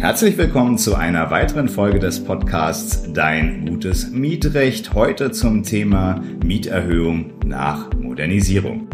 Herzlich willkommen zu einer weiteren Folge des Podcasts Dein gutes Mietrecht. Heute zum Thema Mieterhöhung nach Modernisierung.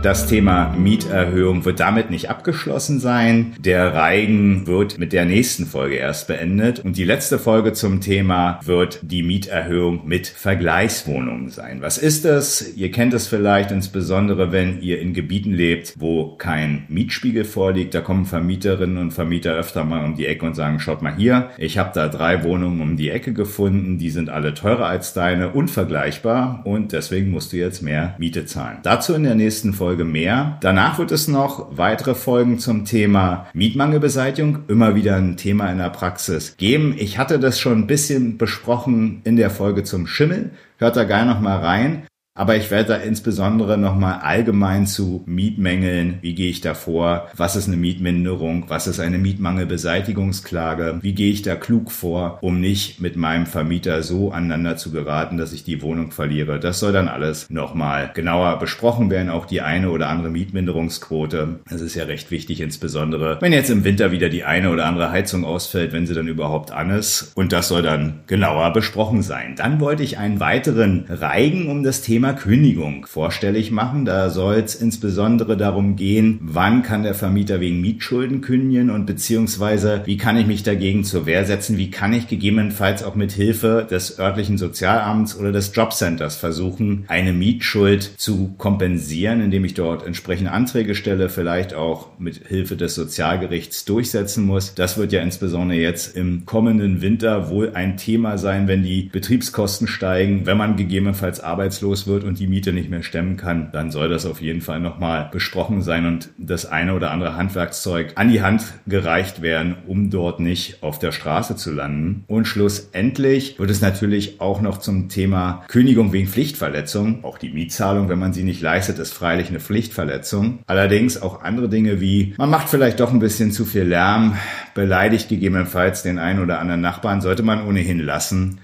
Das Thema Mieterhöhung wird damit nicht abgeschlossen sein. Der Reigen wird mit der nächsten Folge erst beendet. Und die letzte Folge zum Thema wird die Mieterhöhung mit Vergleichswohnungen sein. Was ist das? Ihr kennt es vielleicht insbesondere, wenn ihr in Gebieten lebt, wo kein Mietspiegel vorliegt. Da kommen Vermieterinnen und Vermieter öfter mal um die Ecke und sagen, schaut mal hier, ich habe da drei Wohnungen um die Ecke gefunden. Die sind alle teurer als deine, unvergleichbar. Und deswegen musst du jetzt mehr Miete zahlen. Dazu in der nächsten Folge Folge mehr. Danach wird es noch weitere Folgen zum Thema Mietmangelbeseitigung, immer wieder ein Thema in der Praxis geben. Ich hatte das schon ein bisschen besprochen in der Folge zum Schimmel. Hört da gerne noch mal rein. Aber ich werde da insbesondere nochmal allgemein zu Mietmängeln, wie gehe ich da vor, was ist eine Mietminderung, was ist eine Mietmangelbeseitigungsklage, wie gehe ich da klug vor, um nicht mit meinem Vermieter so aneinander zu geraten, dass ich die Wohnung verliere. Das soll dann alles nochmal genauer besprochen werden, auch die eine oder andere Mietminderungsquote. Das ist ja recht wichtig, insbesondere wenn jetzt im Winter wieder die eine oder andere Heizung ausfällt, wenn sie dann überhaupt an ist. Und das soll dann genauer besprochen sein. Dann wollte ich einen weiteren Reigen um das Thema Thema Kündigung vorstellig machen. Da soll es insbesondere darum gehen, wann kann der Vermieter wegen Mietschulden kündigen und beziehungsweise wie kann ich mich dagegen zur Wehr setzen, wie kann ich gegebenenfalls auch mit Hilfe des örtlichen Sozialamts oder des Jobcenters versuchen, eine Mietschuld zu kompensieren, indem ich dort entsprechende Anträge stelle, vielleicht auch mit Hilfe des Sozialgerichts durchsetzen muss. Das wird ja insbesondere jetzt im kommenden Winter wohl ein Thema sein, wenn die Betriebskosten steigen, wenn man gegebenenfalls arbeitslos wird wird und die Miete nicht mehr stemmen kann, dann soll das auf jeden Fall nochmal besprochen sein und das eine oder andere Handwerkszeug an die Hand gereicht werden, um dort nicht auf der Straße zu landen. Und schlussendlich wird es natürlich auch noch zum Thema Kündigung wegen Pflichtverletzung. Auch die Mietzahlung, wenn man sie nicht leistet, ist freilich eine Pflichtverletzung. Allerdings auch andere Dinge wie, man macht vielleicht doch ein bisschen zu viel Lärm, beleidigt gegebenenfalls den einen oder anderen Nachbarn, sollte man ohnehin lassen.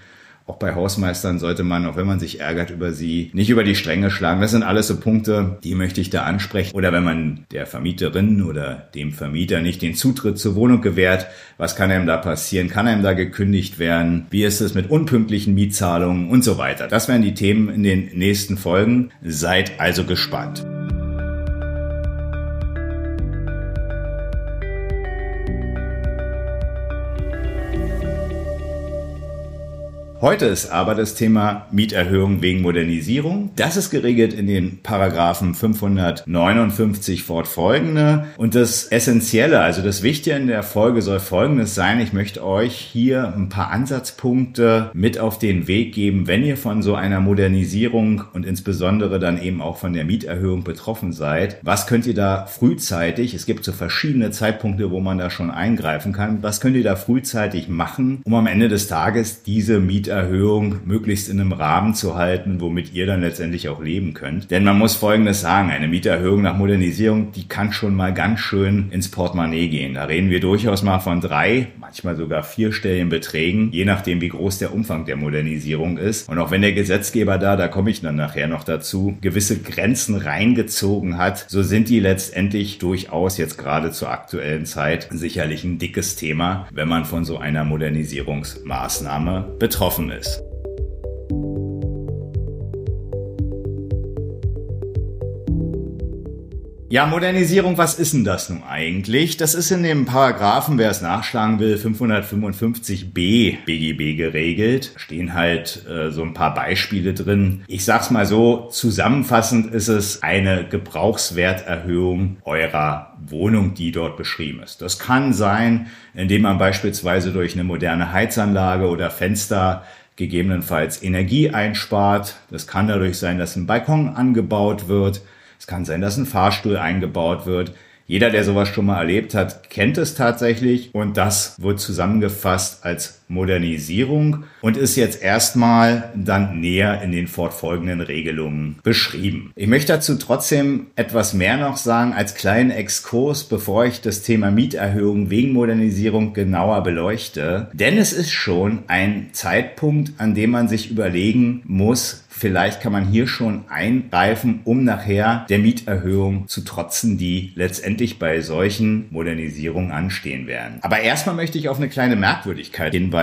Auch bei Hausmeistern sollte man, auch wenn man sich ärgert über sie, nicht über die Stränge schlagen. Das sind alles so Punkte, die möchte ich da ansprechen. Oder wenn man der Vermieterin oder dem Vermieter nicht den Zutritt zur Wohnung gewährt, was kann einem da passieren? Kann einem da gekündigt werden? Wie ist es mit unpünktlichen Mietzahlungen und so weiter? Das wären die Themen in den nächsten Folgen. Seid also gespannt. Heute ist aber das Thema Mieterhöhung wegen Modernisierung. Das ist geregelt in den Paragraphen 559 fortfolgende. Und das Essentielle, also das Wichtige in der Folge soll Folgendes sein. Ich möchte euch hier ein paar Ansatzpunkte mit auf den Weg geben, wenn ihr von so einer Modernisierung und insbesondere dann eben auch von der Mieterhöhung betroffen seid. Was könnt ihr da frühzeitig, es gibt so verschiedene Zeitpunkte, wo man da schon eingreifen kann, was könnt ihr da frühzeitig machen, um am Ende des Tages diese Mieterhöhung Mieterhöhung möglichst in einem Rahmen zu halten, womit ihr dann letztendlich auch leben könnt. Denn man muss Folgendes sagen, eine Mieterhöhung nach Modernisierung, die kann schon mal ganz schön ins Portemonnaie gehen. Da reden wir durchaus mal von drei, manchmal sogar vierstelligen Beträgen, je nachdem, wie groß der Umfang der Modernisierung ist. Und auch wenn der Gesetzgeber da, da komme ich dann nachher noch dazu, gewisse Grenzen reingezogen hat, so sind die letztendlich durchaus jetzt gerade zur aktuellen Zeit sicherlich ein dickes Thema, wenn man von so einer Modernisierungsmaßnahme betroffen offen ist. Ja, Modernisierung, was ist denn das nun eigentlich? Das ist in dem Paragraphen, wer es nachschlagen will, 555b BGB geregelt. Stehen halt äh, so ein paar Beispiele drin. Ich sag's mal so, zusammenfassend ist es eine Gebrauchswerterhöhung eurer Wohnung, die dort beschrieben ist. Das kann sein, indem man beispielsweise durch eine moderne Heizanlage oder Fenster gegebenenfalls Energie einspart. Das kann dadurch sein, dass ein Balkon angebaut wird. Es kann sein, dass ein Fahrstuhl eingebaut wird. Jeder, der sowas schon mal erlebt hat, kennt es tatsächlich und das wird zusammengefasst als Modernisierung und ist jetzt erstmal dann näher in den fortfolgenden Regelungen beschrieben. Ich möchte dazu trotzdem etwas mehr noch sagen als kleinen Exkurs, bevor ich das Thema Mieterhöhung wegen Modernisierung genauer beleuchte. Denn es ist schon ein Zeitpunkt, an dem man sich überlegen muss, Vielleicht kann man hier schon eingreifen, um nachher der Mieterhöhung zu trotzen, die letztendlich bei solchen Modernisierungen anstehen werden. Aber erstmal möchte ich auf eine kleine Merkwürdigkeit hinweisen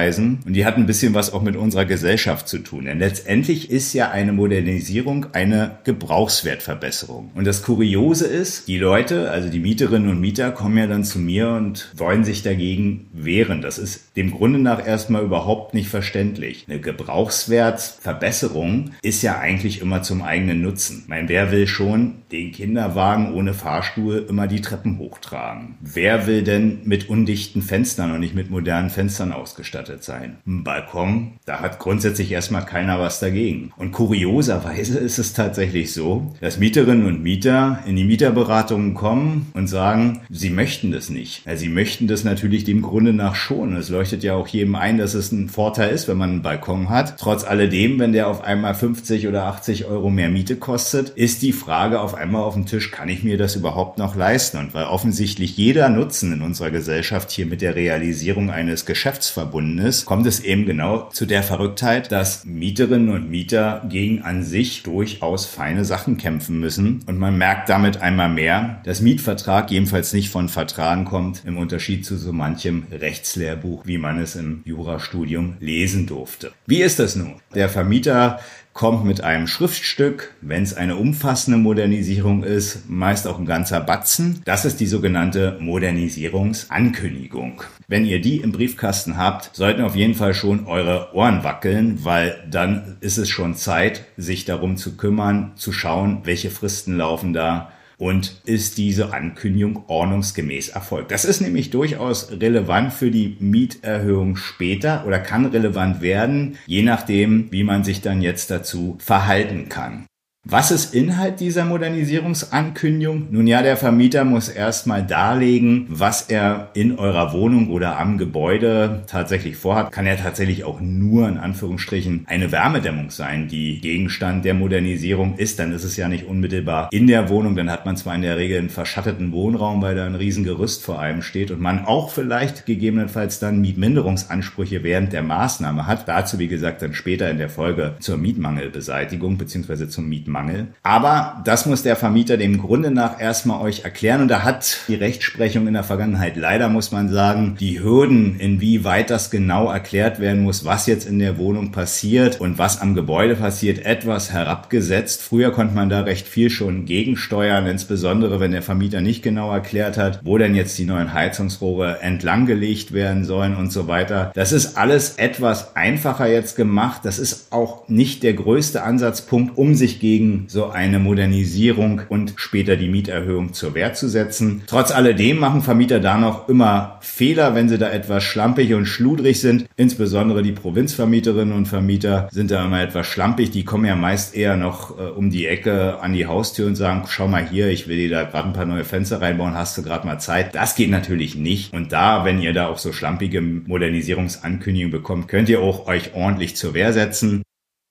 und die hat ein bisschen was auch mit unserer Gesellschaft zu tun. Denn letztendlich ist ja eine Modernisierung eine Gebrauchswertverbesserung. Und das Kuriose ist, die Leute, also die Mieterinnen und Mieter, kommen ja dann zu mir und wollen sich dagegen wehren. Das ist dem Grunde nach erstmal überhaupt nicht verständlich. Eine Gebrauchswertverbesserung ist ja eigentlich immer zum eigenen Nutzen. Mein, wer will schon den Kinderwagen ohne Fahrstuhl immer die Treppen hochtragen? Wer will denn mit undichten Fenstern und nicht mit modernen Fenstern ausgestattet sein? Ein Balkon, da hat grundsätzlich erstmal keiner was dagegen. Und kurioserweise ist es tatsächlich so, dass Mieterinnen und Mieter in die Mieterberatungen kommen und sagen, sie möchten das nicht. Ja, sie möchten das natürlich dem Grunde nach schon. Es leuchtet ja auch jedem ein, dass es ein Vorteil ist, wenn man einen Balkon hat. Trotz alledem, wenn der auf einmal 50 oder 80 Euro mehr Miete kostet, ist die Frage auf einmal auf dem Tisch, kann ich mir das überhaupt noch leisten? Und weil offensichtlich jeder Nutzen in unserer Gesellschaft hier mit der Realisierung eines Geschäfts verbunden ist, kommt es eben genau zu der Verrücktheit, dass Mieterinnen und Mieter gegen an sich durchaus feine Sachen kämpfen müssen. Und man merkt damit einmal mehr, dass Mietvertrag jedenfalls nicht von Vertragen kommt, im Unterschied zu so manchem Rechtslehrbuch, wie man es im Jurastudium lesen durfte. Wie ist das nun? Der Vermieter kommt mit einem Schriftstück, wenn es eine umfassende Modernisierung ist, meist auch ein ganzer Batzen. Das ist die sogenannte Modernisierungsankündigung. Wenn ihr die im Briefkasten habt, sollten auf jeden Fall schon eure Ohren wackeln, weil dann ist es schon Zeit, sich darum zu kümmern, zu schauen, welche Fristen laufen da, und ist diese Ankündigung ordnungsgemäß erfolgt. Das ist nämlich durchaus relevant für die Mieterhöhung später oder kann relevant werden, je nachdem, wie man sich dann jetzt dazu verhalten kann. Was ist Inhalt dieser Modernisierungsankündigung? Nun ja, der Vermieter muss erstmal darlegen, was er in eurer Wohnung oder am Gebäude tatsächlich vorhat. Kann ja tatsächlich auch nur in Anführungsstrichen eine Wärmedämmung sein, die Gegenstand der Modernisierung ist. Dann ist es ja nicht unmittelbar in der Wohnung. Dann hat man zwar in der Regel einen verschatteten Wohnraum, weil da ein Riesengerüst vor einem steht und man auch vielleicht gegebenenfalls dann Mietminderungsansprüche während der Maßnahme hat. Dazu, wie gesagt, dann später in der Folge zur Mietmangelbeseitigung beziehungsweise zum Mietmangel Mietmangel. Aber das muss der Vermieter dem Grunde nach erstmal euch erklären. Und da hat die Rechtsprechung in der Vergangenheit leider, muss man sagen, die Hürden, inwieweit das genau erklärt werden muss, was jetzt in der Wohnung passiert und was am Gebäude passiert, etwas herabgesetzt. Früher konnte man da recht viel schon gegensteuern, insbesondere wenn der Vermieter nicht genau erklärt hat, wo denn jetzt die neuen Heizungsrohre entlanggelegt werden sollen und so weiter. Das ist alles etwas einfacher jetzt gemacht. Das ist auch nicht der größte Ansatzpunkt, um sich gegen gegen so eine Modernisierung und später die Mieterhöhung zur Wehr zu setzen. Trotz alledem machen Vermieter da noch immer Fehler, wenn sie da etwas schlampig und schludrig sind. Insbesondere die Provinzvermieterinnen und Vermieter sind da immer etwas schlampig. Die kommen ja meist eher noch äh, um die Ecke an die Haustür und sagen, schau mal hier, ich will dir da gerade ein paar neue Fenster reinbauen, hast du gerade mal Zeit. Das geht natürlich nicht. Und da, wenn ihr da auch so schlampige Modernisierungsankündigungen bekommt, könnt ihr auch euch ordentlich zur Wehr setzen.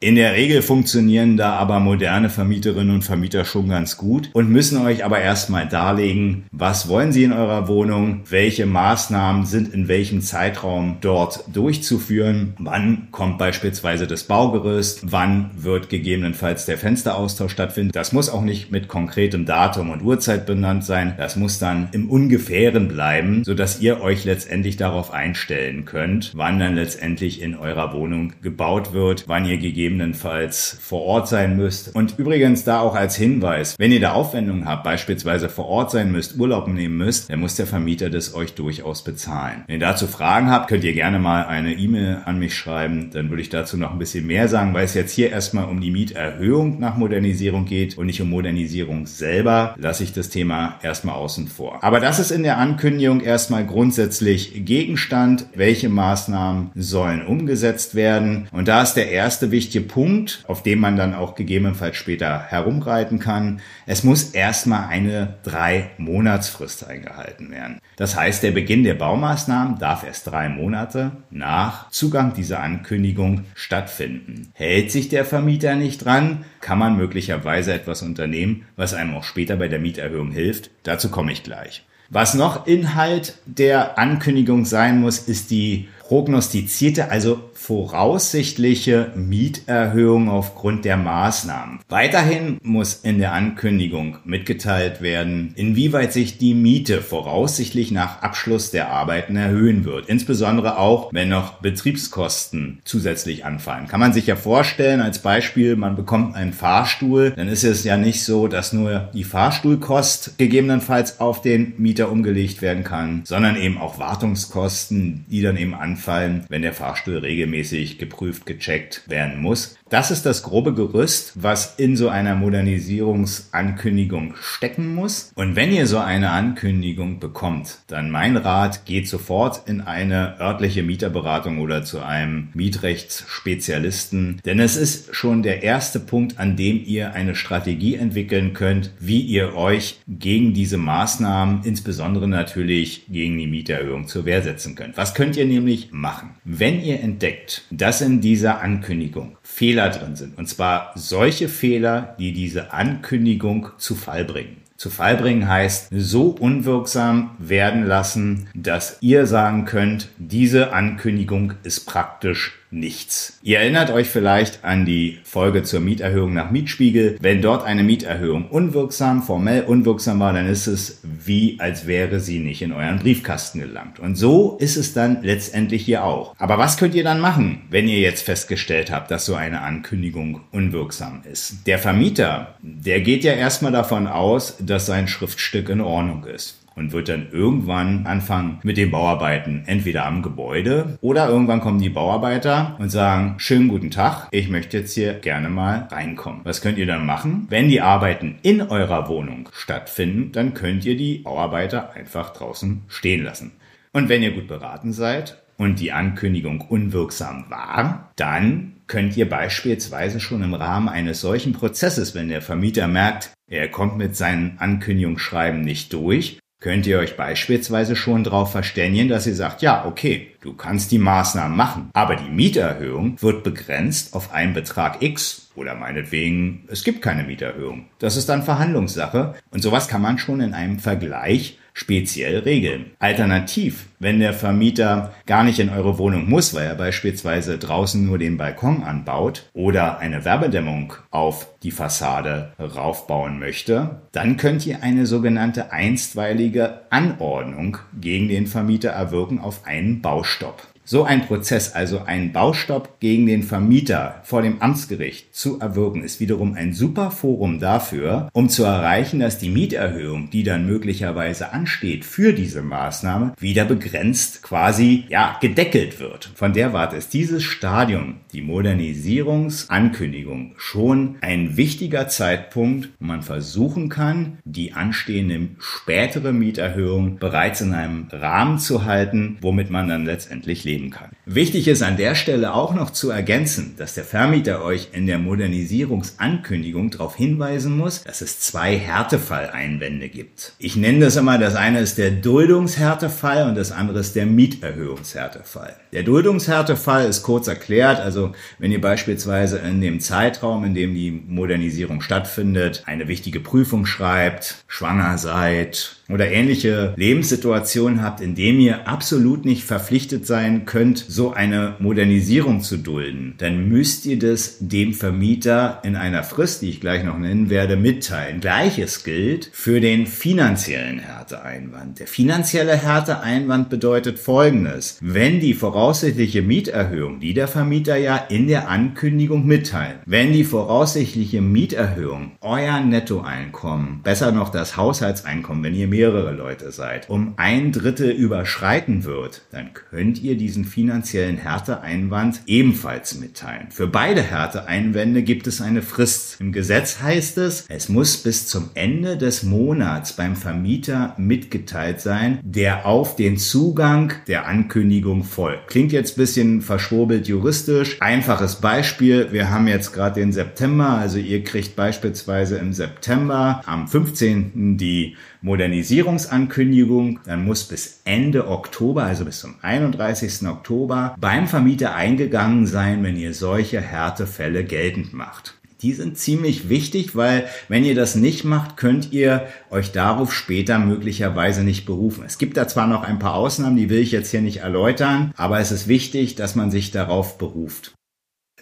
In der Regel funktionieren da aber moderne Vermieterinnen und Vermieter schon ganz gut und müssen euch aber erstmal darlegen, was wollen sie in eurer Wohnung, welche Maßnahmen sind in welchem Zeitraum dort durchzuführen, wann kommt beispielsweise das Baugerüst, wann wird gegebenenfalls der Fensteraustausch stattfinden. Das muss auch nicht mit konkretem Datum und Uhrzeit benannt sein, das muss dann im ungefähren bleiben, sodass ihr euch letztendlich darauf einstellen könnt, wann dann letztendlich in eurer Wohnung gebaut wird, wann ihr gegeben gegebenenfalls vor Ort sein müsst. Und übrigens da auch als Hinweis, wenn ihr da Aufwendungen habt, beispielsweise vor Ort sein müsst, Urlaub nehmen müsst, dann muss der Vermieter das euch durchaus bezahlen. Wenn ihr dazu Fragen habt, könnt ihr gerne mal eine E-Mail an mich schreiben. Dann würde ich dazu noch ein bisschen mehr sagen, weil es jetzt hier erstmal um die Mieterhöhung nach Modernisierung geht und nicht um Modernisierung selber, lasse ich das Thema erstmal außen vor. Aber das ist in der Ankündigung erstmal grundsätzlich Gegenstand. Welche Maßnahmen sollen umgesetzt werden? Und da ist der erste wichtige wesentliche Punkt, auf dem man dann auch gegebenenfalls später herumreiten kann. Es muss erstmal eine drei Monatsfrist eingehalten werden. Das heißt, der Beginn der Baumaßnahmen darf erst drei Monate nach Zugang dieser Ankündigung stattfinden. Hält sich der Vermieter nicht dran, kann man möglicherweise etwas unternehmen, was einem auch später bei der Mieterhöhung hilft. Dazu komme ich gleich. Was noch Inhalt der Ankündigung sein muss, ist die prognostizierte, also voraussichtliche Mieterhöhung aufgrund der Maßnahmen. Weiterhin muss in der Ankündigung mitgeteilt werden, inwieweit sich die Miete voraussichtlich nach Abschluss der Arbeiten erhöhen wird. Insbesondere auch, wenn noch Betriebskosten zusätzlich anfallen. Kann man sich ja vorstellen, als Beispiel, man bekommt einen Fahrstuhl, dann ist es ja nicht so, dass nur die Fahrstuhlkost gegebenenfalls auf den Mieter umgelegt werden kann, sondern eben auch Wartungskosten, die dann eben anfallen, wenn der Fahrstuhl regelmäßig regelmäßig geprüft, gecheckt werden muss. Das ist das grobe Gerüst, was in so einer Modernisierungsankündigung stecken muss. Und wenn ihr so eine Ankündigung bekommt, dann mein Rat, geht sofort in eine örtliche Mieterberatung oder zu einem Mietrechtsspezialisten. Denn es ist schon der erste Punkt, an dem ihr eine Strategie entwickeln könnt, wie ihr euch gegen diese Maßnahmen, insbesondere natürlich gegen die Mieterhöhung zur Wehr setzen könnt. Was könnt ihr nämlich machen? Wenn ihr entdeckt, dass in dieser Ankündigung Fehler drin sind. Und zwar solche Fehler, die diese Ankündigung zu Fall bringen. Zu Fall bringen heißt so unwirksam werden lassen, dass ihr sagen könnt, diese Ankündigung ist praktisch nichts. Ihr erinnert euch vielleicht an die Folge zur Mieterhöhung nach Mietspiegel. Wenn dort eine Mieterhöhung unwirksam, formell unwirksam war, dann ist es wie, als wäre sie nicht in euren Briefkasten gelangt. Und so ist es dann letztendlich hier auch. Aber was könnt ihr dann machen, wenn ihr jetzt festgestellt habt, dass so eine Ankündigung unwirksam ist? Der Vermieter, der geht ja erstmal davon aus, dass sein Schriftstück in Ordnung ist und wird dann irgendwann anfangen mit den Bauarbeiten, entweder am Gebäude oder irgendwann kommen die Bauarbeiter und sagen, schönen guten Tag, ich möchte jetzt hier gerne mal reinkommen. Was könnt ihr dann machen? Wenn die Arbeiten in eurer Wohnung stattfinden, dann könnt ihr die Bauarbeiter einfach draußen stehen lassen. Und wenn ihr gut beraten seid und die Ankündigung unwirksam war, dann könnt ihr beispielsweise schon im Rahmen eines solchen Prozesses, wenn der Vermieter merkt, er kommt mit seinen Ankündigungsschreiben nicht durch, könnt ihr euch beispielsweise schon darauf verständigen, dass ihr sagt, ja, okay, du kannst die Maßnahmen machen, aber die Mieterhöhung wird begrenzt auf einen Betrag X oder meinetwegen, es gibt keine Mieterhöhung. Das ist dann Verhandlungssache und sowas kann man schon in einem Vergleich speziell regeln. Alternativ, wenn der Vermieter gar nicht in eure Wohnung muss, weil er beispielsweise draußen nur den Balkon anbaut oder eine Werbedämmung auf die Fassade raufbauen möchte, dann könnt ihr eine sogenannte einstweilige Anordnung gegen den Vermieter erwirken auf einen Baustopp. So ein Prozess, also einen Baustopp gegen den Vermieter vor dem Amtsgericht zu erwirken, ist wiederum ein super Forum dafür, um zu erreichen, dass die Mieterhöhung, die dann möglicherweise ansteht für diese Maßnahme, wieder begrenzt quasi, ja, gedeckelt wird. Von der Warte ist dieses Stadium, die Modernisierungsankündigung, schon ein wichtiger Zeitpunkt, wo man versuchen kann, die anstehende spätere Mieterhöhung bereits in einem Rahmen zu halten, womit man dann letztendlich leben geben kann. Wichtig ist an der Stelle auch noch zu ergänzen, dass der Vermieter euch in der Modernisierungsankündigung darauf hinweisen muss, dass es zwei Härtefalleinwände gibt. Ich nenne das immer, das eine ist der Duldungshärtefall und das andere ist der Mieterhöhungshärtefall. Der Duldungshärtefall ist kurz erklärt, also wenn ihr beispielsweise in dem Zeitraum, in dem die Modernisierung stattfindet, eine wichtige Prüfung schreibt, schwanger seid, oder ähnliche Lebenssituationen habt, in dem ihr absolut nicht verpflichtet sein könnt, so eine Modernisierung zu dulden, dann müsst ihr das dem Vermieter in einer Frist, die ich gleich noch nennen werde, mitteilen. Gleiches gilt für den finanziellen Härteeinwand. Der finanzielle Härteeinwand bedeutet Folgendes. Wenn die voraussichtliche Mieterhöhung, die der Vermieter ja in der Ankündigung mitteilt, wenn die voraussichtliche Mieterhöhung euer Nettoeinkommen, besser noch das Haushaltseinkommen, wenn ihr mehr mehrere Leute seid, um ein Drittel überschreiten wird, dann könnt ihr diesen finanziellen Härteeinwand ebenfalls mitteilen. Für beide Härteeinwände gibt es eine Frist. Im Gesetz heißt es, es muss bis zum Ende des Monats beim Vermieter mitgeteilt sein, der auf den Zugang der Ankündigung folgt. Klingt jetzt bisschen verschwurbelt juristisch. Einfaches Beispiel. Wir haben jetzt gerade den September, also ihr kriegt beispielsweise im September am 15. die Modernisierungsankündigung, dann muss bis Ende Oktober, also bis zum 31. Oktober, beim Vermieter eingegangen sein, wenn ihr solche Härtefälle geltend macht. Die sind ziemlich wichtig, weil wenn ihr das nicht macht, könnt ihr euch darauf später möglicherweise nicht berufen. Es gibt da zwar noch ein paar Ausnahmen, die will ich jetzt hier nicht erläutern, aber es ist wichtig, dass man sich darauf beruft.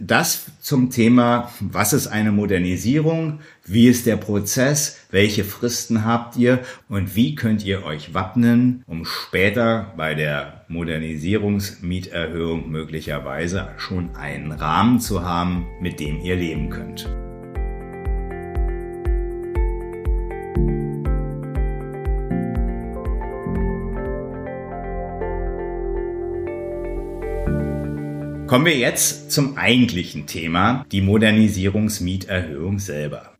Das zum Thema, was ist eine Modernisierung, wie ist der Prozess, welche Fristen habt ihr? Und wie könnt ihr euch wappnen, um später bei der Modernisierungsmieterhöhung möglicherweise schon einen Rahmen zu haben, mit dem ihr leben könnt. Kommen wir jetzt zum eigentlichen Thema, die Modernisierungsmieterhöhung selber.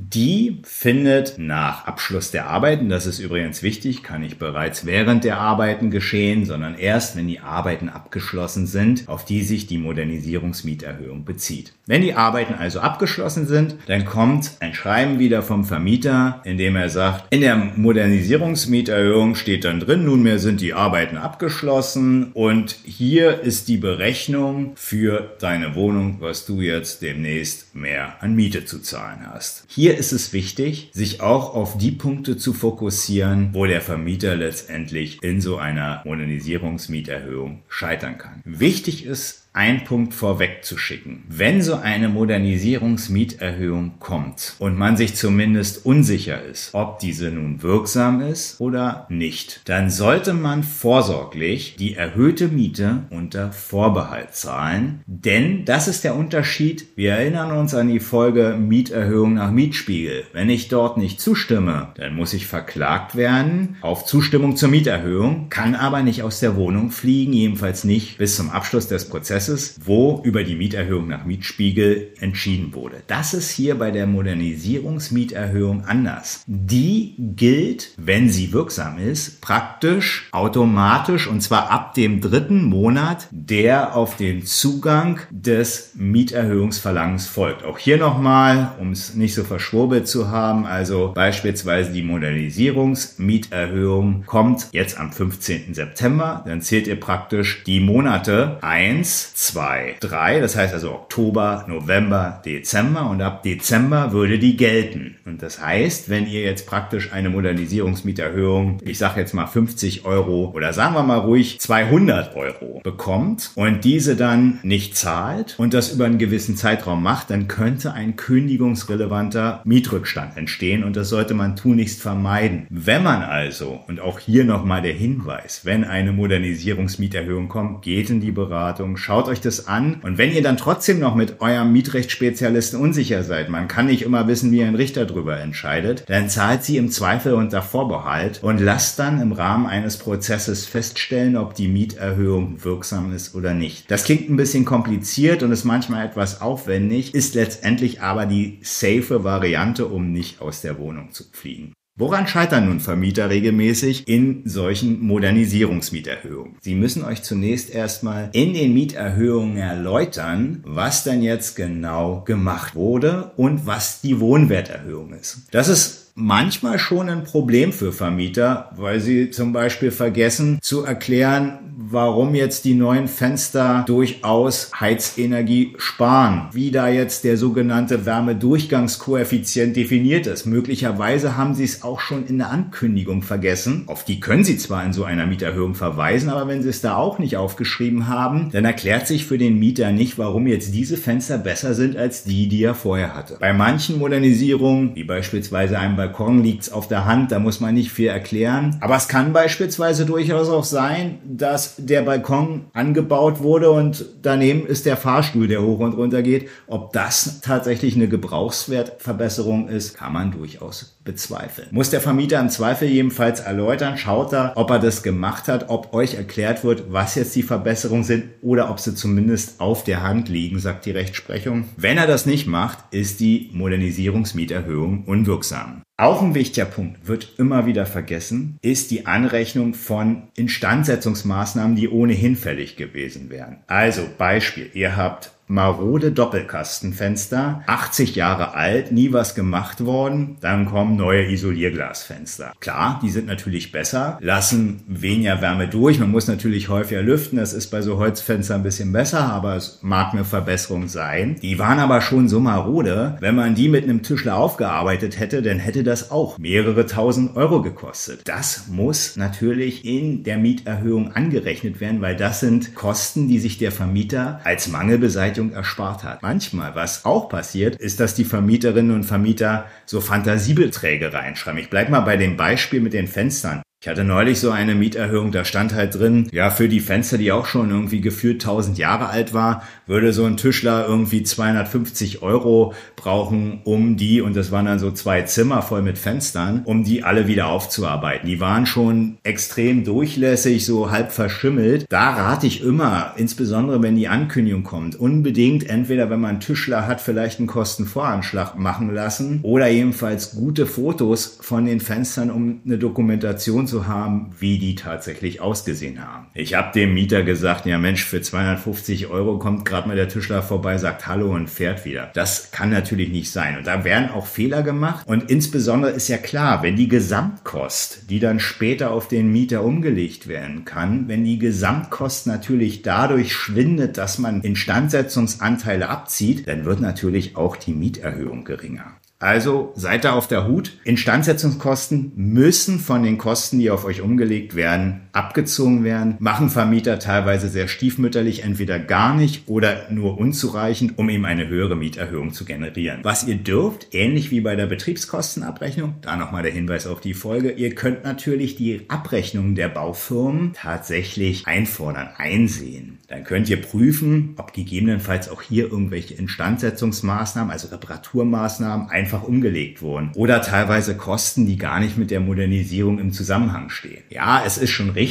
Die findet nach Abschluss der Arbeiten, das ist übrigens wichtig, kann nicht bereits während der Arbeiten geschehen, sondern erst, wenn die Arbeiten abgeschlossen sind, auf die sich die Modernisierungsmieterhöhung bezieht. Wenn die Arbeiten also abgeschlossen sind, dann kommt ein Schreiben wieder vom Vermieter, in dem er sagt, in der Modernisierungsmieterhöhung steht dann drin, nunmehr sind die Arbeiten abgeschlossen und hier ist die Berechnung für deine Wohnung, was du jetzt demnächst mehr an Miete zu zahlen hast. Hier ist es wichtig, sich auch auf die Punkte zu fokussieren, wo der Vermieter letztendlich in so einer Modernisierungsmieterhöhung scheitern kann. Wichtig ist, einen Punkt vorweg zu schicken. Wenn so eine Modernisierungsmieterhöhung kommt und man sich zumindest unsicher ist, ob diese nun wirksam ist oder nicht, dann sollte man vorsorglich die erhöhte Miete unter Vorbehalt zahlen, denn das ist der Unterschied. Wir erinnern uns an die Folge Mieterhöhung nach Mietspiegel. Wenn ich dort nicht zustimme, dann muss ich verklagt werden auf Zustimmung zur Mieterhöhung, kann aber nicht aus der Wohnung fliegen, jedenfalls nicht bis zum Abschluss des Prozesses wo über die Mieterhöhung nach Mietspiegel entschieden wurde. Das ist hier bei der Modernisierungsmieterhöhung anders. Die gilt, wenn sie wirksam ist, praktisch automatisch und zwar ab dem dritten Monat, der auf den Zugang des Mieterhöhungsverlangens folgt. Auch hier nochmal, um es nicht so verschwurbelt zu haben, also beispielsweise die Modernisierungsmieterhöhung kommt jetzt am 15. September, dann zählt ihr praktisch die Monate 1, 2, 3, das heißt also Oktober, November, Dezember und ab Dezember würde die gelten. Und das heißt, wenn ihr jetzt praktisch eine Modernisierungsmieterhöhung, ich sage jetzt mal 50 Euro oder sagen wir mal ruhig 200 Euro bekommt und diese dann nicht zahlt und das über einen gewissen Zeitraum macht, dann könnte ein kündigungsrelevanter Mietrückstand entstehen und das sollte man tunlichst vermeiden. Wenn man also, und auch hier nochmal der Hinweis, wenn eine Modernisierungsmieterhöhung kommt, geht in die Beratung, schaut euch das an. Und wenn ihr dann trotzdem noch mit eurem Mietrechtsspezialisten unsicher seid, man kann nicht immer wissen, wie ein Richter darüber entscheidet, dann zahlt sie im Zweifel unter Vorbehalt und lasst dann im Rahmen eines Prozesses feststellen, ob die Mieterhöhung wirksam ist oder nicht. Das klingt ein bisschen kompliziert und ist manchmal etwas aufwendig, ist letztendlich aber die safe Variante, um nicht aus der Wohnung zu fliegen. Woran scheitern nun Vermieter regelmäßig in solchen Modernisierungsmieterhöhungen? Sie müssen euch zunächst erstmal in den Mieterhöhungen erläutern, was denn jetzt genau gemacht wurde und was die Wohnwerterhöhung ist. Das ist manchmal schon ein Problem für Vermieter, weil sie zum Beispiel vergessen zu erklären, warum jetzt die neuen Fenster durchaus Heizenergie sparen, wie da jetzt der sogenannte Wärmedurchgangskoeffizient definiert ist. Möglicherweise haben sie es auch schon in der Ankündigung vergessen. Auf die können sie zwar in so einer Mieterhöhung verweisen, aber wenn sie es da auch nicht aufgeschrieben haben, dann erklärt sich für den Mieter nicht, warum jetzt diese Fenster besser sind als die, die er vorher hatte. Bei manchen Modernisierungen, wie beispielsweise einem Balkon, liegt es auf der Hand, da muss man nicht viel erklären. Aber es kann beispielsweise durchaus auch sein, dass der Balkon angebaut wurde und daneben ist der Fahrstuhl, der hoch und runter geht. Ob das tatsächlich eine Gebrauchswertverbesserung ist, kann man durchaus bezweifeln. Muss der Vermieter im Zweifel jedenfalls erläutern, schaut er, ob er das gemacht hat, ob euch erklärt wird, was jetzt die Verbesserungen sind oder ob sie zumindest auf der Hand liegen, sagt die Rechtsprechung. Wenn er das nicht macht, ist die Modernisierungsmieterhöhung unwirksam. Auch ein wichtiger Punkt wird immer wieder vergessen, ist die Anrechnung von Instandsetzungsmaßnahmen, die ohnehin fällig gewesen wären. Also Beispiel, ihr habt marode Doppelkastenfenster, 80 Jahre alt, nie was gemacht worden, dann kommen neue Isolierglasfenster. Klar, die sind natürlich besser, lassen weniger Wärme durch, man muss natürlich häufiger lüften, das ist bei so Holzfenstern ein bisschen besser, aber es mag eine Verbesserung sein. Die waren aber schon so marode, wenn man die mit einem Tischler aufgearbeitet hätte, dann hätte das auch mehrere tausend Euro gekostet. Das muss natürlich in der Mieterhöhung angerechnet werden, weil das sind Kosten, die sich der Vermieter als Mangelbeseitigung erspart hat. Manchmal, was auch passiert, ist, dass die Vermieterinnen und Vermieter so Fantasiebeträge reinschreiben. Ich bleibe mal bei dem Beispiel mit den Fenstern. Ich hatte neulich so eine Mieterhöhung, da stand halt drin, ja, für die Fenster, die auch schon irgendwie gefühlt 1000 Jahre alt war, würde so ein Tischler irgendwie 250 Euro brauchen, um die, und das waren dann so zwei Zimmer voll mit Fenstern, um die alle wieder aufzuarbeiten. Die waren schon extrem durchlässig, so halb verschimmelt. Da rate ich immer, insbesondere wenn die Ankündigung kommt, unbedingt entweder, wenn man einen Tischler hat, vielleicht einen Kostenvoranschlag machen lassen oder jedenfalls gute Fotos von den Fenstern, um eine Dokumentation zu haben, wie die tatsächlich ausgesehen haben. Ich habe dem Mieter gesagt, ja Mensch, für 250 Euro kommt gerade mal der Tischler vorbei, sagt Hallo und fährt wieder. Das kann natürlich nicht sein. Und da werden auch Fehler gemacht. Und insbesondere ist ja klar, wenn die Gesamtkost, die dann später auf den Mieter umgelegt werden kann, wenn die Gesamtkost natürlich dadurch schwindet, dass man Instandsetzungsanteile abzieht, dann wird natürlich auch die Mieterhöhung geringer. Also seid da auf der Hut. Instandsetzungskosten müssen von den Kosten, die auf euch umgelegt werden, abgezogen werden. Machen Vermieter teilweise sehr stiefmütterlich, entweder gar nicht oder nur unzureichend, um eben eine höhere Mieterhöhung zu generieren. Was ihr dürft, ähnlich wie bei der Betriebskostenabrechnung, da nochmal der Hinweis auf die Folge, ihr könnt natürlich die Abrechnung der Baufirmen tatsächlich einfordern, einsehen. Dann könnt ihr prüfen, ob gegebenenfalls auch hier irgendwelche Instandsetzungsmaßnahmen, also Reparaturmaßnahmen, einfach umgelegt wurden. Oder teilweise Kosten, die gar nicht mit der Modernisierung im Zusammenhang stehen. Ja, es ist schon richtig,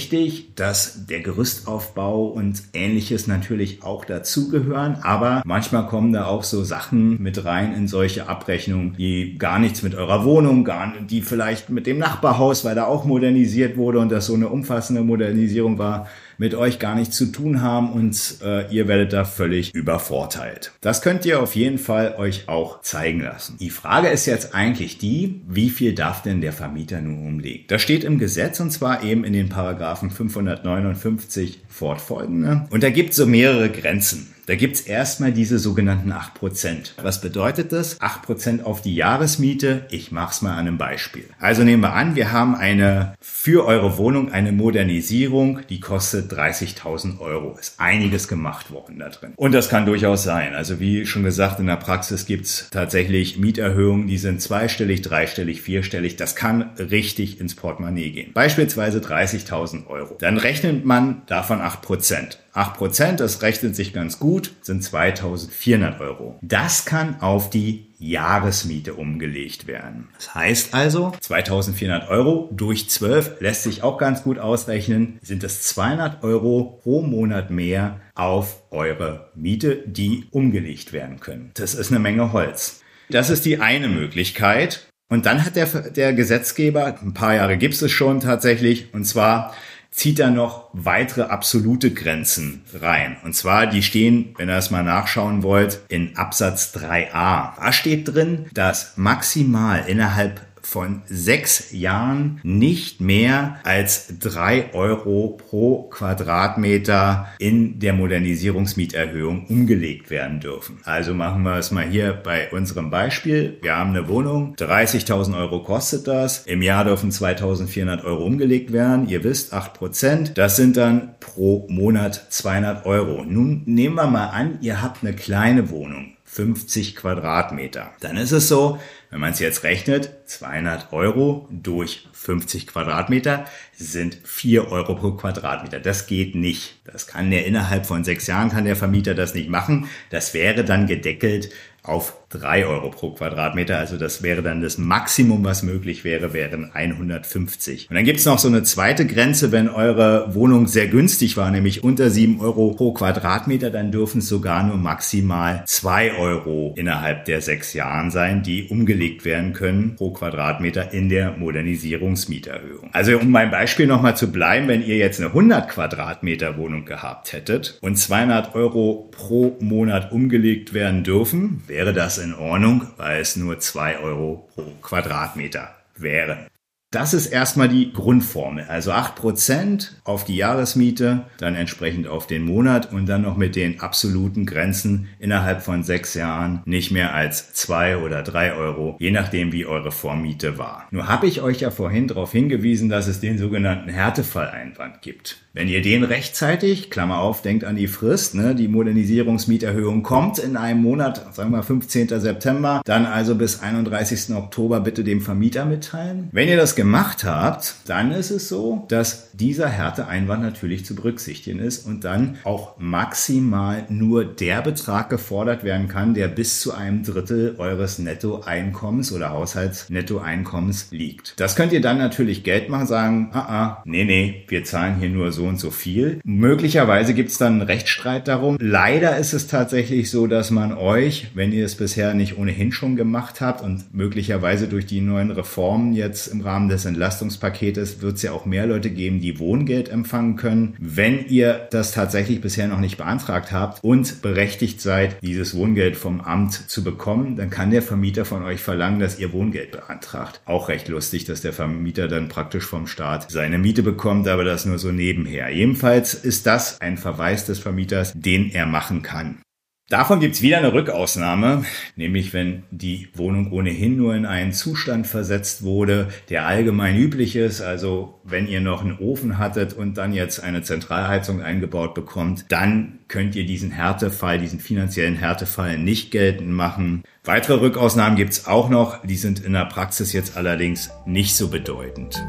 dass der Gerüstaufbau und ähnliches natürlich auch dazugehören, aber manchmal kommen da auch so Sachen mit rein in solche Abrechnungen, die gar nichts mit eurer Wohnung, gar, die vielleicht mit dem Nachbarhaus, weil da auch modernisiert wurde und das so eine umfassende Modernisierung war, mit euch gar nichts zu tun haben und äh, ihr werdet da völlig übervorteilt. Das könnt ihr auf jeden Fall euch auch zeigen lassen. Die Frage ist jetzt eigentlich die, wie viel darf denn der Vermieter nun umlegen? Das steht im Gesetz und zwar eben in den Paragraphen 559 fortfolgende. Und da gibt es so mehrere Grenzen. Da gibt's erstmal diese sogenannten 8%. Was bedeutet das? 8% auf die Jahresmiete. Ich mach's mal an einem Beispiel. Also nehmen wir an, wir haben eine für eure Wohnung eine Modernisierung, die kostet 30.000 Euro. Ist einiges gemacht worden da drin. Und das kann durchaus sein. Also wie schon gesagt, in der Praxis gibt's tatsächlich Mieterhöhungen, die sind zweistellig, dreistellig, vierstellig. Das kann richtig ins Portemonnaie gehen. Beispielsweise 30.000 Euro. Dann rechnet man davon 8%. 8%, das rechnet sich ganz gut, sind 2400 Euro. Das kann auf die Jahresmiete umgelegt werden. Das heißt also, 2400 Euro durch 12 lässt sich auch ganz gut ausrechnen, sind es 200 Euro pro Monat mehr auf eure Miete, die umgelegt werden können. Das ist eine Menge Holz. Das ist die eine Möglichkeit. Und dann hat der, der Gesetzgeber, ein paar Jahre gibt es schon tatsächlich, und zwar zieht er noch weitere absolute Grenzen rein. Und zwar, die stehen, wenn ihr das mal nachschauen wollt, in Absatz 3a. Da steht drin, dass maximal innerhalb von sechs Jahren nicht mehr als drei Euro pro Quadratmeter in der Modernisierungsmieterhöhung umgelegt werden dürfen. Also machen wir es mal hier bei unserem Beispiel. Wir haben eine Wohnung, 30.000 Euro kostet das. Im Jahr dürfen 2.400 Euro umgelegt werden. Ihr wisst, 8 Prozent. Das sind dann pro Monat 200 Euro. Nun nehmen wir mal an, ihr habt eine kleine Wohnung 50 Quadratmeter. Dann ist es so, wenn man es jetzt rechnet, 200 Euro durch 50 Quadratmeter sind 4 Euro pro Quadratmeter. Das geht nicht. Das kann der innerhalb von sechs Jahren kann der Vermieter das nicht machen. Das wäre dann gedeckelt auf 3 Euro pro Quadratmeter. Also das wäre dann das Maximum, was möglich wäre, wären 150. Und dann gibt's noch so eine zweite Grenze, wenn eure Wohnung sehr günstig war, nämlich unter 7 Euro pro Quadratmeter, dann dürfen es sogar nur maximal 2 Euro innerhalb der sechs Jahren sein, die umgelegt werden können pro Quadratmeter in der Modernisierungsmieterhöhung. Also um beim Beispiel nochmal zu bleiben, wenn ihr jetzt eine 100 Quadratmeter Wohnung gehabt hättet und 200 Euro pro Monat umgelegt werden dürfen, wäre das in Ordnung, weil es nur zwei Euro pro Quadratmeter wären. Das ist erstmal die Grundformel. Also acht Prozent auf die Jahresmiete, dann entsprechend auf den Monat und dann noch mit den absoluten Grenzen innerhalb von sechs Jahren nicht mehr als zwei oder drei Euro, je nachdem wie eure Vormiete war. Nur habe ich euch ja vorhin darauf hingewiesen, dass es den sogenannten Härtefalleinwand gibt. Wenn ihr den rechtzeitig, Klammer auf, denkt an die Frist, ne, die Modernisierungsmieterhöhung kommt in einem Monat, sagen wir 15. September, dann also bis 31. Oktober bitte dem Vermieter mitteilen. Wenn ihr das gemacht habt, dann ist es so, dass dieser Härteeinwand natürlich zu berücksichtigen ist und dann auch maximal nur der Betrag gefordert werden kann, der bis zu einem Drittel eures Nettoeinkommens oder Haushaltsnettoeinkommens liegt. Das könnt ihr dann natürlich Geld machen, sagen, ah, ah, nee, nee, wir zahlen hier nur so und so viel. Möglicherweise gibt es dann einen Rechtsstreit darum. Leider ist es tatsächlich so, dass man euch, wenn ihr es bisher nicht ohnehin schon gemacht habt und möglicherweise durch die neuen Reformen jetzt im Rahmen des Entlastungspaketes wird es ja auch mehr Leute geben, die Wohngeld empfangen können. Wenn ihr das tatsächlich bisher noch nicht beantragt habt und berechtigt seid, dieses Wohngeld vom Amt zu bekommen, dann kann der Vermieter von euch verlangen, dass ihr Wohngeld beantragt. Auch recht lustig, dass der Vermieter dann praktisch vom Staat seine Miete bekommt, aber das nur so nebenher her. Jedenfalls ist das ein Verweis des Vermieters, den er machen kann. Davon gibt's wieder eine Rückausnahme, nämlich wenn die Wohnung ohnehin nur in einen Zustand versetzt wurde, der allgemein üblich ist. Also wenn ihr noch einen Ofen hattet und dann jetzt eine Zentralheizung eingebaut bekommt, dann könnt ihr diesen Härtefall, diesen finanziellen Härtefall nicht geltend machen. Weitere Rückausnahmen gibt's auch noch, die sind in der Praxis jetzt allerdings nicht so bedeutend.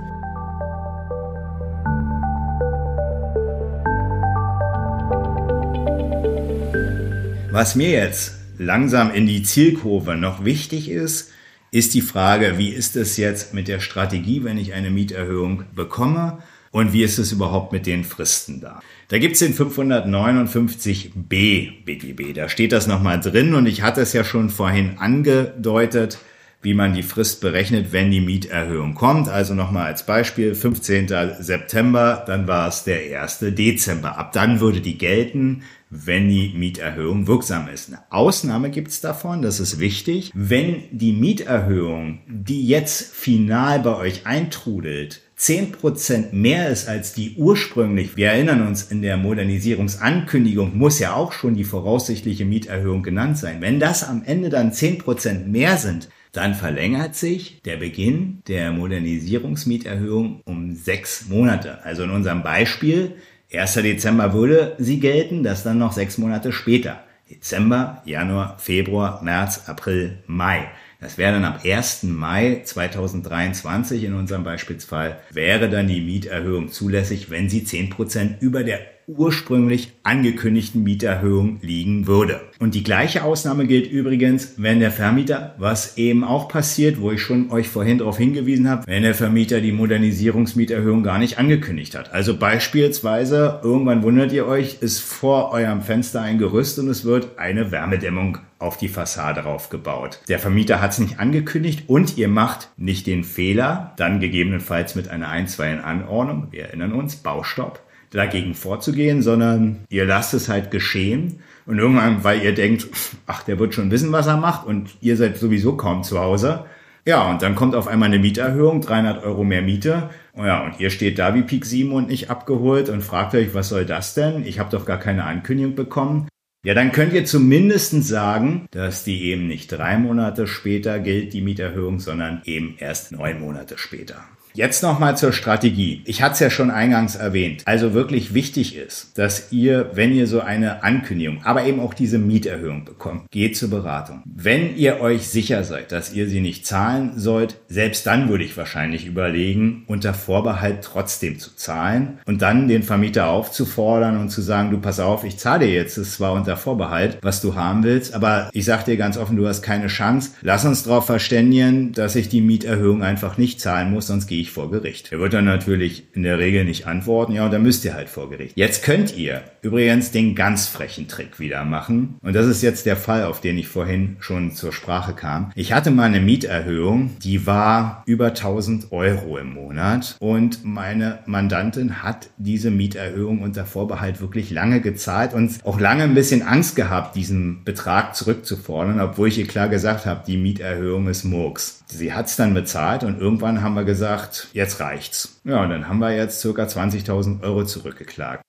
Was mir jetzt langsam in die Zielkurve noch wichtig ist, ist die Frage, wie ist es jetzt mit der Strategie, wenn ich eine Mieterhöhung bekomme? Und wie ist es überhaupt mit den Fristen da? Da gibt's den 559b BGB. Da steht das nochmal drin und ich hatte es ja schon vorhin angedeutet, wie man die Frist berechnet, wenn die Mieterhöhung kommt. Also nochmal als Beispiel, 15. September, dann war es der 1. Dezember. Ab dann würde die gelten wenn die Mieterhöhung wirksam ist. Eine Ausnahme gibt es davon, das ist wichtig. Wenn die Mieterhöhung, die jetzt final bei euch eintrudelt, 10% mehr ist als die ursprünglich, wir erinnern uns, in der Modernisierungsankündigung muss ja auch schon die voraussichtliche Mieterhöhung genannt sein. Wenn das am Ende dann 10% mehr sind, dann verlängert sich der Beginn der Modernisierungsmieterhöhung um sechs Monate. Also in unserem Beispiel 1. Dezember würde sie gelten, das dann noch sechs Monate später. Dezember, Januar, Februar, März, April, Mai. Das wäre dann ab 1. Mai 2023 in unserem Beispielsfall, wäre dann die Mieterhöhung zulässig, wenn sie 10% über der ursprünglich angekündigten Mieterhöhung liegen würde. Und die gleiche Ausnahme gilt übrigens, wenn der Vermieter, was eben auch passiert, wo ich schon euch vorhin darauf hingewiesen habe, wenn der Vermieter die Modernisierungsmieterhöhung gar nicht angekündigt hat. Also beispielsweise, irgendwann wundert ihr euch, ist vor eurem Fenster ein Gerüst und es wird eine Wärmedämmung auf die Fassade raufgebaut. Der Vermieter hat es nicht angekündigt und ihr macht nicht den Fehler, dann gegebenenfalls mit einer einstweiligen Anordnung, wir erinnern uns, Baustopp, dagegen vorzugehen, sondern ihr lasst es halt geschehen und irgendwann, weil ihr denkt, ach, der wird schon wissen, was er macht und ihr seid sowieso kaum zu Hause. Ja, und dann kommt auf einmal eine Mieterhöhung, 300 Euro mehr Miete. Oh ja, und ihr steht da wie Pik 7 und nicht abgeholt und fragt euch, was soll das denn? Ich habe doch gar keine Ankündigung bekommen. Ja, dann könnt ihr zumindest sagen, dass die eben nicht drei Monate später gilt, die Mieterhöhung, sondern eben erst neun Monate später. Jetzt nochmal zur Strategie. Ich hatte es ja schon eingangs erwähnt. Also wirklich wichtig ist, dass ihr, wenn ihr so eine Ankündigung, aber eben auch diese Mieterhöhung bekommt, geht zur Beratung. Wenn ihr euch sicher seid, dass ihr sie nicht zahlen sollt, selbst dann würde ich wahrscheinlich überlegen, unter Vorbehalt trotzdem zu zahlen und dann den Vermieter aufzufordern und zu sagen, du pass auf, ich zahle dir jetzt, es zwar unter Vorbehalt, was du haben willst, aber ich sag dir ganz offen, du hast keine Chance. Lass uns darauf verständigen, dass ich die Mieterhöhung einfach nicht zahlen muss, sonst gehe ich vor Gericht. Er wird dann natürlich in der Regel nicht antworten, ja, und dann müsst ihr halt vor Gericht. Jetzt könnt ihr übrigens den ganz frechen Trick wieder machen. Und das ist jetzt der Fall, auf den ich vorhin schon zur Sprache kam. Ich hatte mal eine Mieterhöhung, die war über 1000 Euro im Monat. Und meine Mandantin hat diese Mieterhöhung unter Vorbehalt wirklich lange gezahlt und auch lange ein bisschen Angst gehabt, diesen Betrag zurückzufordern, obwohl ich ihr klar gesagt habe, die Mieterhöhung ist Murks. Sie hat es dann bezahlt und irgendwann haben wir gesagt, jetzt reicht's. Ja, und dann haben wir jetzt circa 20.000 Euro zurückgeklagt.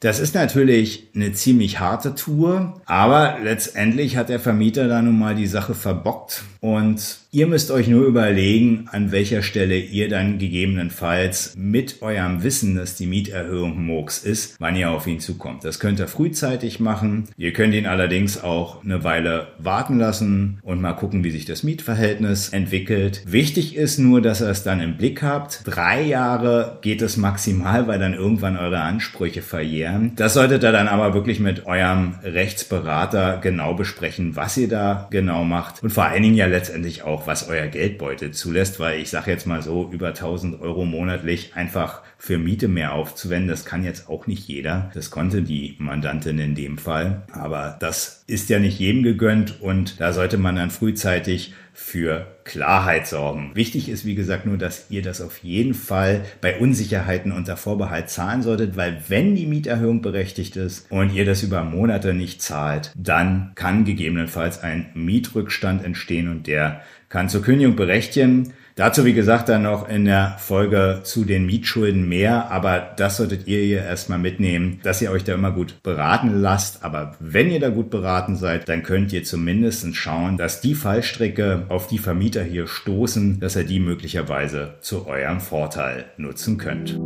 Das ist natürlich eine ziemlich harte Tour, aber letztendlich hat der Vermieter da nun mal die Sache verbockt und ihr müsst euch nur überlegen, an welcher Stelle ihr dann gegebenenfalls mit eurem Wissen, dass die Mieterhöhung Murks ist, wann ihr auf ihn zukommt. Das könnt ihr frühzeitig machen. Ihr könnt ihn allerdings auch eine Weile warten lassen und mal gucken, wie sich das Mietverhältnis entwickelt. Wichtig ist nur, dass ihr es dann im Blick habt. Drei Jahre geht es maximal, weil dann irgendwann eure Ansprüche verjähren. Das solltet ihr dann aber wirklich mit eurem Rechtsberater genau besprechen, was ihr da genau macht und vor allen Dingen ja letztendlich auch, was euer Geldbeutel zulässt, weil ich sage jetzt mal so, über 1000 Euro monatlich einfach für Miete mehr aufzuwenden, das kann jetzt auch nicht jeder. Das konnte die Mandantin in dem Fall. Aber das ist ja nicht jedem gegönnt und da sollte man dann frühzeitig für Klarheit sorgen. Wichtig ist, wie gesagt, nur, dass ihr das auf jeden Fall bei Unsicherheiten unter Vorbehalt zahlen solltet, weil wenn die Mieterhöhung berechtigt ist und ihr das über Monate nicht zahlt, dann kann gegebenenfalls ein Mietrückstand entstehen und der kann zur Kündigung berechtigen. Dazu, wie gesagt, dann noch in der Folge zu den Mietschulden mehr, aber das solltet ihr hier erstmal mitnehmen, dass ihr euch da immer gut beraten lasst. Aber wenn ihr da gut beraten seid, dann könnt ihr zumindest schauen, dass die Fallstrecke, auf die Vermieter hier stoßen, dass ihr die möglicherweise zu eurem Vorteil nutzen könnt.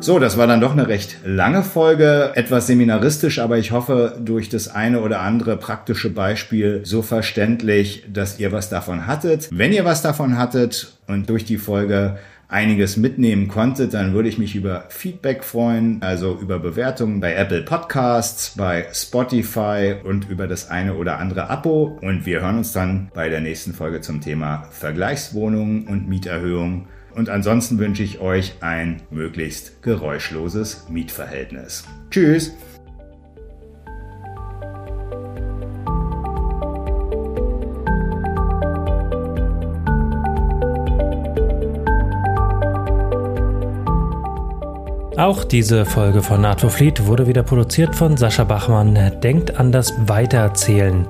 So, das war dann doch eine recht lange Folge, etwas seminaristisch, aber ich hoffe durch das eine oder andere praktische Beispiel so verständlich, dass ihr was davon hattet. Wenn ihr was davon hattet und durch die Folge einiges mitnehmen konntet, dann würde ich mich über Feedback freuen, also über Bewertungen bei Apple Podcasts, bei Spotify und über das eine oder andere Abo. Und wir hören uns dann bei der nächsten Folge zum Thema Vergleichswohnungen und Mieterhöhung. Und ansonsten wünsche ich euch ein möglichst geräuschloses Mietverhältnis. Tschüss! Auch diese Folge von Nahtwo Fleet wurde wieder produziert von Sascha Bachmann. Denkt an das Weitererzählen.